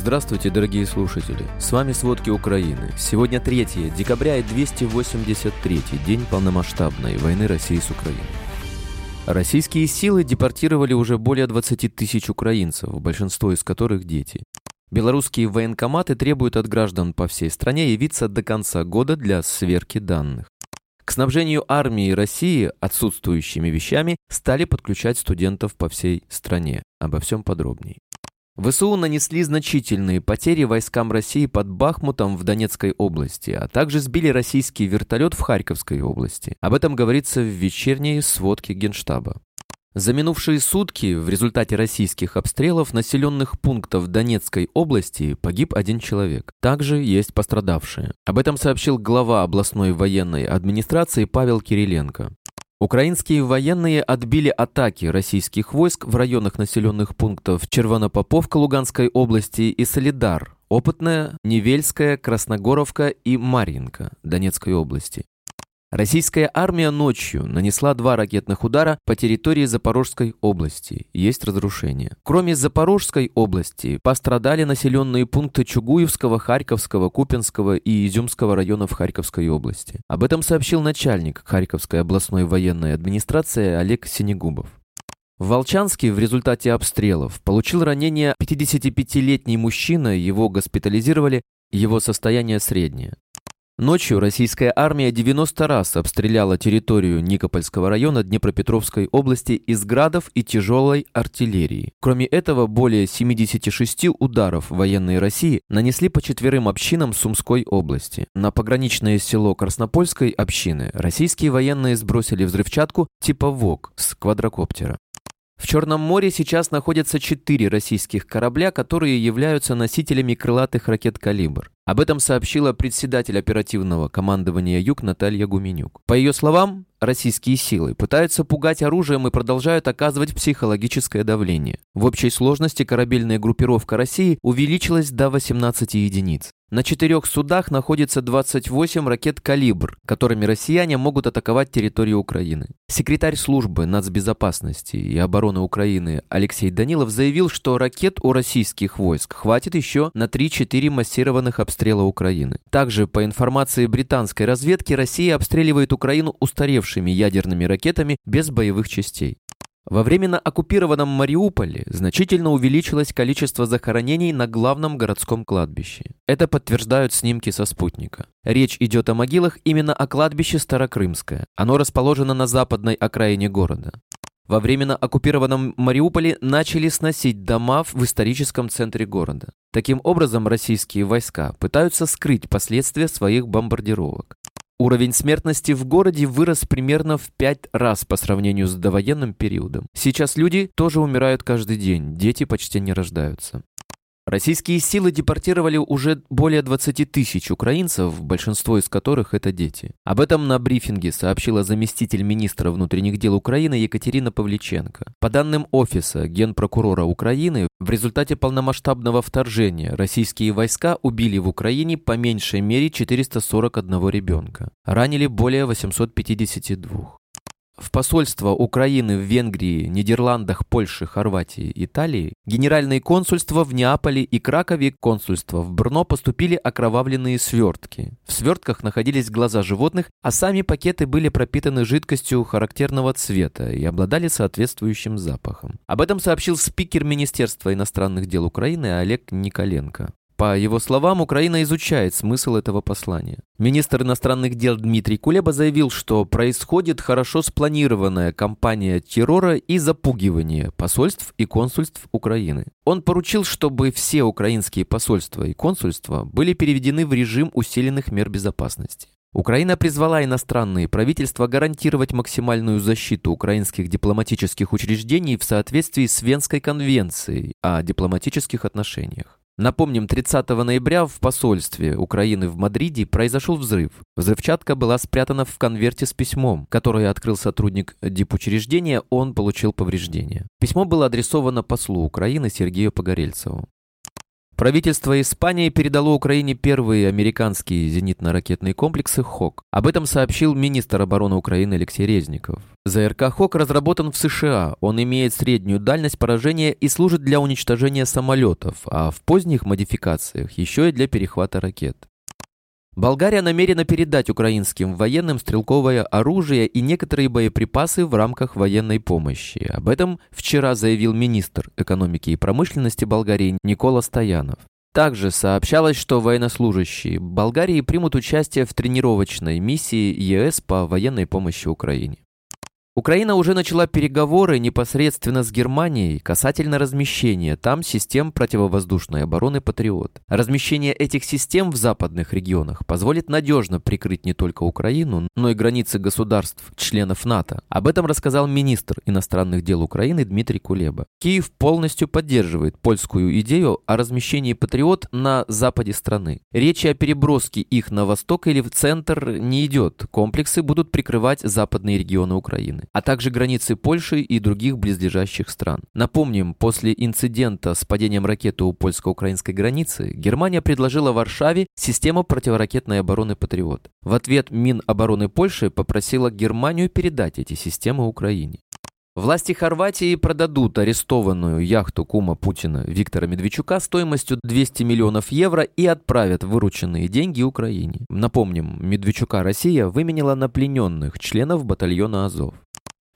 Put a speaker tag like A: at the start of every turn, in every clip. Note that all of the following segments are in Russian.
A: Здравствуйте, дорогие слушатели! С вами «Сводки Украины». Сегодня 3 декабря и 283 день полномасштабной войны России с Украиной. Российские силы депортировали уже более 20 тысяч украинцев, большинство из которых дети. Белорусские военкоматы требуют от граждан по всей стране явиться до конца года для сверки данных. К снабжению армии России отсутствующими вещами стали подключать студентов по всей стране. Обо всем подробней. ВСУ нанесли значительные потери войскам России под Бахмутом в Донецкой области, а также сбили российский вертолет в Харьковской области. Об этом говорится в вечерней сводке Генштаба. За минувшие сутки в результате российских обстрелов населенных пунктов Донецкой области погиб один человек. Также есть пострадавшие. Об этом сообщил глава областной военной администрации Павел Кириленко. Украинские военные отбили атаки российских войск в районах населенных пунктов Червонопоповка Луганской области и Солидар, Опытная, Невельская, Красногоровка и Марьинка Донецкой области. Российская армия ночью нанесла два ракетных удара по территории Запорожской области. Есть разрушения. Кроме Запорожской области, пострадали населенные пункты Чугуевского, Харьковского, Купинского и Изюмского районов Харьковской области. Об этом сообщил начальник Харьковской областной военной администрации Олег Синегубов. В Волчанске в результате обстрелов получил ранение 55-летний мужчина, его госпитализировали, его состояние среднее. Ночью российская армия 90 раз обстреляла территорию Никопольского района Днепропетровской области из градов и тяжелой артиллерии. Кроме этого, более 76 ударов военной России нанесли по четверым общинам Сумской области. На пограничное село Краснопольской общины российские военные сбросили взрывчатку типа ВОК с квадрокоптера. В Черном море сейчас находятся четыре российских корабля, которые являются носителями крылатых ракет «Калибр». Об этом сообщила председатель оперативного командования «Юг» Наталья Гуменюк. По ее словам, российские силы пытаются пугать оружием и продолжают оказывать психологическое давление. В общей сложности корабельная группировка России увеличилась до 18 единиц. На четырех судах находится 28 ракет «Калибр», которыми россияне могут атаковать территорию Украины. Секретарь службы нацбезопасности и обороны Украины Алексей Данилов заявил, что ракет у российских войск хватит еще на 3-4 массированных обстрела Украины. Также, по информации британской разведки, Россия обстреливает Украину устаревшими ядерными ракетами без боевых частей. Во временно оккупированном Мариуполе значительно увеличилось количество захоронений на главном городском кладбище. Это подтверждают снимки со спутника. Речь идет о могилах именно о кладбище Старокрымское. Оно расположено на западной окраине города. Во временно оккупированном Мариуполе начали сносить дома в историческом центре города. Таким образом, российские войска пытаются скрыть последствия своих бомбардировок. Уровень смертности в городе вырос примерно в пять раз по сравнению с довоенным периодом. Сейчас люди тоже умирают каждый день, дети почти не рождаются. Российские силы депортировали уже более 20 тысяч украинцев, большинство из которых это дети. Об этом на брифинге сообщила заместитель министра внутренних дел Украины Екатерина Павличенко. По данным Офиса Генпрокурора Украины, в результате полномасштабного вторжения российские войска убили в Украине по меньшей мере 441 ребенка. Ранили более 852 в посольство Украины в Венгрии, Нидерландах, Польше, Хорватии, Италии, генеральные консульства в Неаполе и Кракове, консульства в Брно поступили окровавленные свертки. В свертках находились глаза животных, а сами пакеты были пропитаны жидкостью характерного цвета и обладали соответствующим запахом. Об этом сообщил спикер Министерства иностранных дел Украины Олег Николенко. По его словам, Украина изучает смысл этого послания. Министр иностранных дел Дмитрий Кулеба заявил, что происходит хорошо спланированная кампания террора и запугивания посольств и консульств Украины. Он поручил, чтобы все украинские посольства и консульства были переведены в режим усиленных мер безопасности. Украина призвала иностранные правительства гарантировать максимальную защиту украинских дипломатических учреждений в соответствии с Венской конвенцией о дипломатических отношениях. Напомним, 30 ноября в посольстве Украины в Мадриде произошел взрыв. Взрывчатка была спрятана в конверте с письмом, которое открыл сотрудник дипучреждения, он получил повреждения. Письмо было адресовано послу Украины Сергею Погорельцеву. Правительство Испании передало Украине первые американские зенитно-ракетные комплексы «Хок». Об этом сообщил министр обороны Украины Алексей Резников. ЗРК «Хок» разработан в США. Он имеет среднюю дальность поражения и служит для уничтожения самолетов, а в поздних модификациях еще и для перехвата ракет. Болгария намерена передать украинским военным стрелковое оружие и некоторые боеприпасы в рамках военной помощи. Об этом вчера заявил министр экономики и промышленности Болгарии Никола Стоянов. Также сообщалось, что военнослужащие Болгарии примут участие в тренировочной миссии ЕС по военной помощи Украине. Украина уже начала переговоры непосредственно с Германией касательно размещения там систем противовоздушной обороны «Патриот». Размещение этих систем в западных регионах позволит надежно прикрыть не только Украину, но и границы государств, членов НАТО. Об этом рассказал министр иностранных дел Украины Дмитрий Кулеба. Киев полностью поддерживает польскую идею о размещении «Патриот» на западе страны. Речи о переброске их на восток или в центр не идет. Комплексы будут прикрывать западные регионы Украины а также границы Польши и других близлежащих стран. Напомним, после инцидента с падением ракеты у польско-украинской границы, Германия предложила Варшаве систему противоракетной обороны «Патриот». В ответ Минобороны Польши попросила Германию передать эти системы Украине. Власти Хорватии продадут арестованную яхту кума Путина Виктора Медведчука стоимостью 200 миллионов евро и отправят вырученные деньги Украине. Напомним, Медведчука Россия выменила на плененных членов батальона Азов.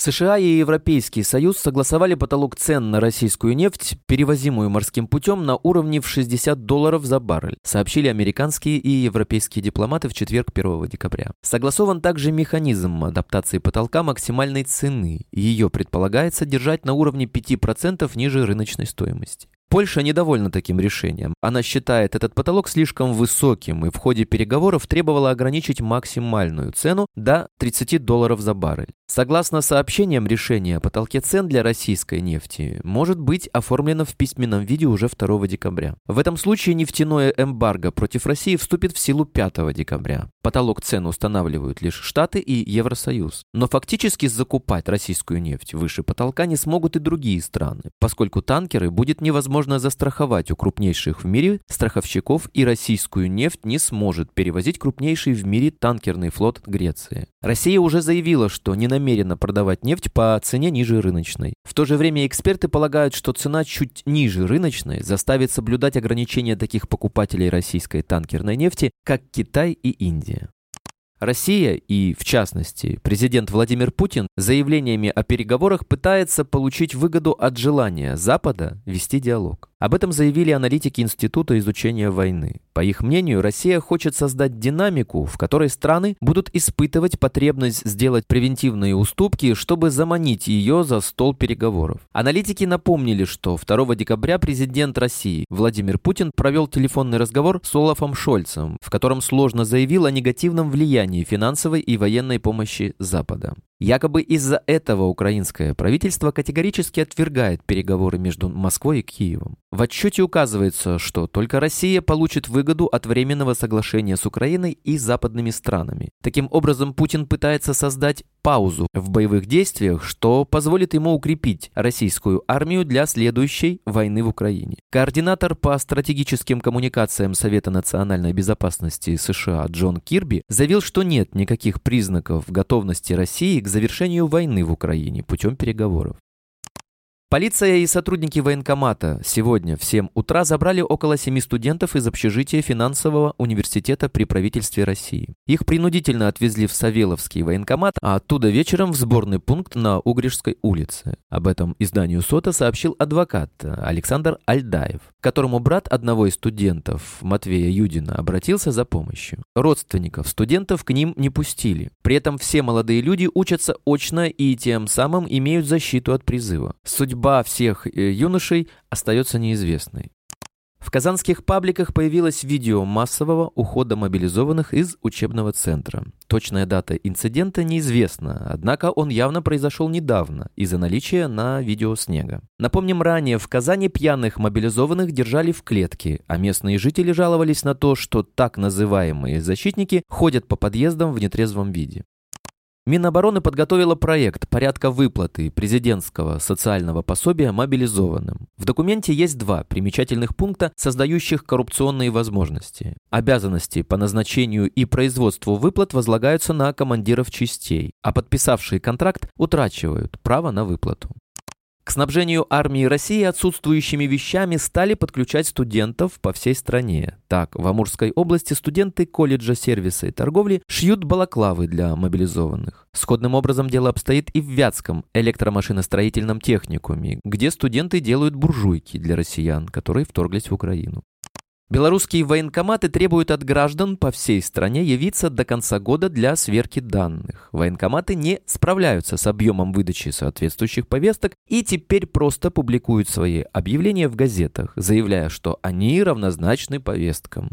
A: США и Европейский Союз согласовали потолок цен на российскую нефть, перевозимую морским путем, на уровне в 60 долларов за баррель, сообщили американские и европейские дипломаты в четверг 1 декабря. Согласован также механизм адаптации потолка максимальной цены. Ее предполагается держать на уровне 5% ниже рыночной стоимости. Польша недовольна таким решением. Она считает этот потолок слишком высоким и в ходе переговоров требовала ограничить максимальную цену до 30 долларов за баррель. Согласно сообщениям, решение о потолке цен для российской нефти может быть оформлено в письменном виде уже 2 декабря. В этом случае нефтяное эмбарго против России вступит в силу 5 декабря. Потолок цен устанавливают лишь Штаты и Евросоюз. Но фактически закупать российскую нефть выше потолка не смогут и другие страны, поскольку танкеры будет невозможно можно застраховать у крупнейших в мире страховщиков и российскую нефть не сможет перевозить крупнейший в мире танкерный флот Греции. Россия уже заявила, что не намерена продавать нефть по цене ниже рыночной. В то же время эксперты полагают, что цена чуть ниже рыночной заставит соблюдать ограничения таких покупателей российской танкерной нефти, как Китай и Индия. Россия и, в частности, президент Владимир Путин заявлениями о переговорах пытается получить выгоду от желания Запада вести диалог. Об этом заявили аналитики Института изучения войны. По их мнению, Россия хочет создать динамику, в которой страны будут испытывать потребность сделать превентивные уступки, чтобы заманить ее за стол переговоров. Аналитики напомнили, что 2 декабря президент России Владимир Путин провел телефонный разговор с Олафом Шольцем, в котором сложно заявил о негативном влиянии финансовой и военной помощи Запада. Якобы из-за этого украинское правительство категорически отвергает переговоры между Москвой и Киевом. В отчете указывается, что только Россия получит выгоду от временного соглашения с Украиной и западными странами. Таким образом, Путин пытается создать паузу в боевых действиях, что позволит ему укрепить российскую армию для следующей войны в Украине. Координатор по стратегическим коммуникациям Совета национальной безопасности США Джон Кирби заявил, что нет никаких признаков готовности России к завершению войны в Украине путем переговоров. Полиция и сотрудники военкомата сегодня в 7 утра забрали около 7 студентов из общежития финансового университета при правительстве России. Их принудительно отвезли в Савеловский военкомат, а оттуда вечером в сборный пункт на Угришской улице. Об этом изданию СОТа сообщил адвокат Александр Альдаев, которому брат одного из студентов, Матвея Юдина, обратился за помощью. Родственников студентов к ним не пустили. При этом все молодые люди учатся очно и тем самым имеют защиту от призыва. Судьба Судьба всех э, юношей остается неизвестной. В казанских пабликах появилось видео массового ухода мобилизованных из учебного центра. Точная дата инцидента неизвестна, однако он явно произошел недавно из-за наличия на видео снега. Напомним, ранее в Казани пьяных мобилизованных держали в клетке, а местные жители жаловались на то, что так называемые защитники ходят по подъездам в нетрезвом виде. Минобороны подготовила проект порядка выплаты президентского социального пособия мобилизованным. В документе есть два примечательных пункта, создающих коррупционные возможности. Обязанности по назначению и производству выплат возлагаются на командиров частей, а подписавшие контракт утрачивают право на выплату. К снабжению армии России отсутствующими вещами стали подключать студентов по всей стране. Так, в Амурской области студенты колледжа сервиса и торговли шьют балаклавы для мобилизованных. Сходным образом дело обстоит и в Вятском электромашиностроительном техникуме, где студенты делают буржуйки для россиян, которые вторглись в Украину. Белорусские военкоматы требуют от граждан по всей стране явиться до конца года для сверки данных. Военкоматы не справляются с объемом выдачи соответствующих повесток и теперь просто публикуют свои объявления в газетах, заявляя, что они равнозначны повесткам.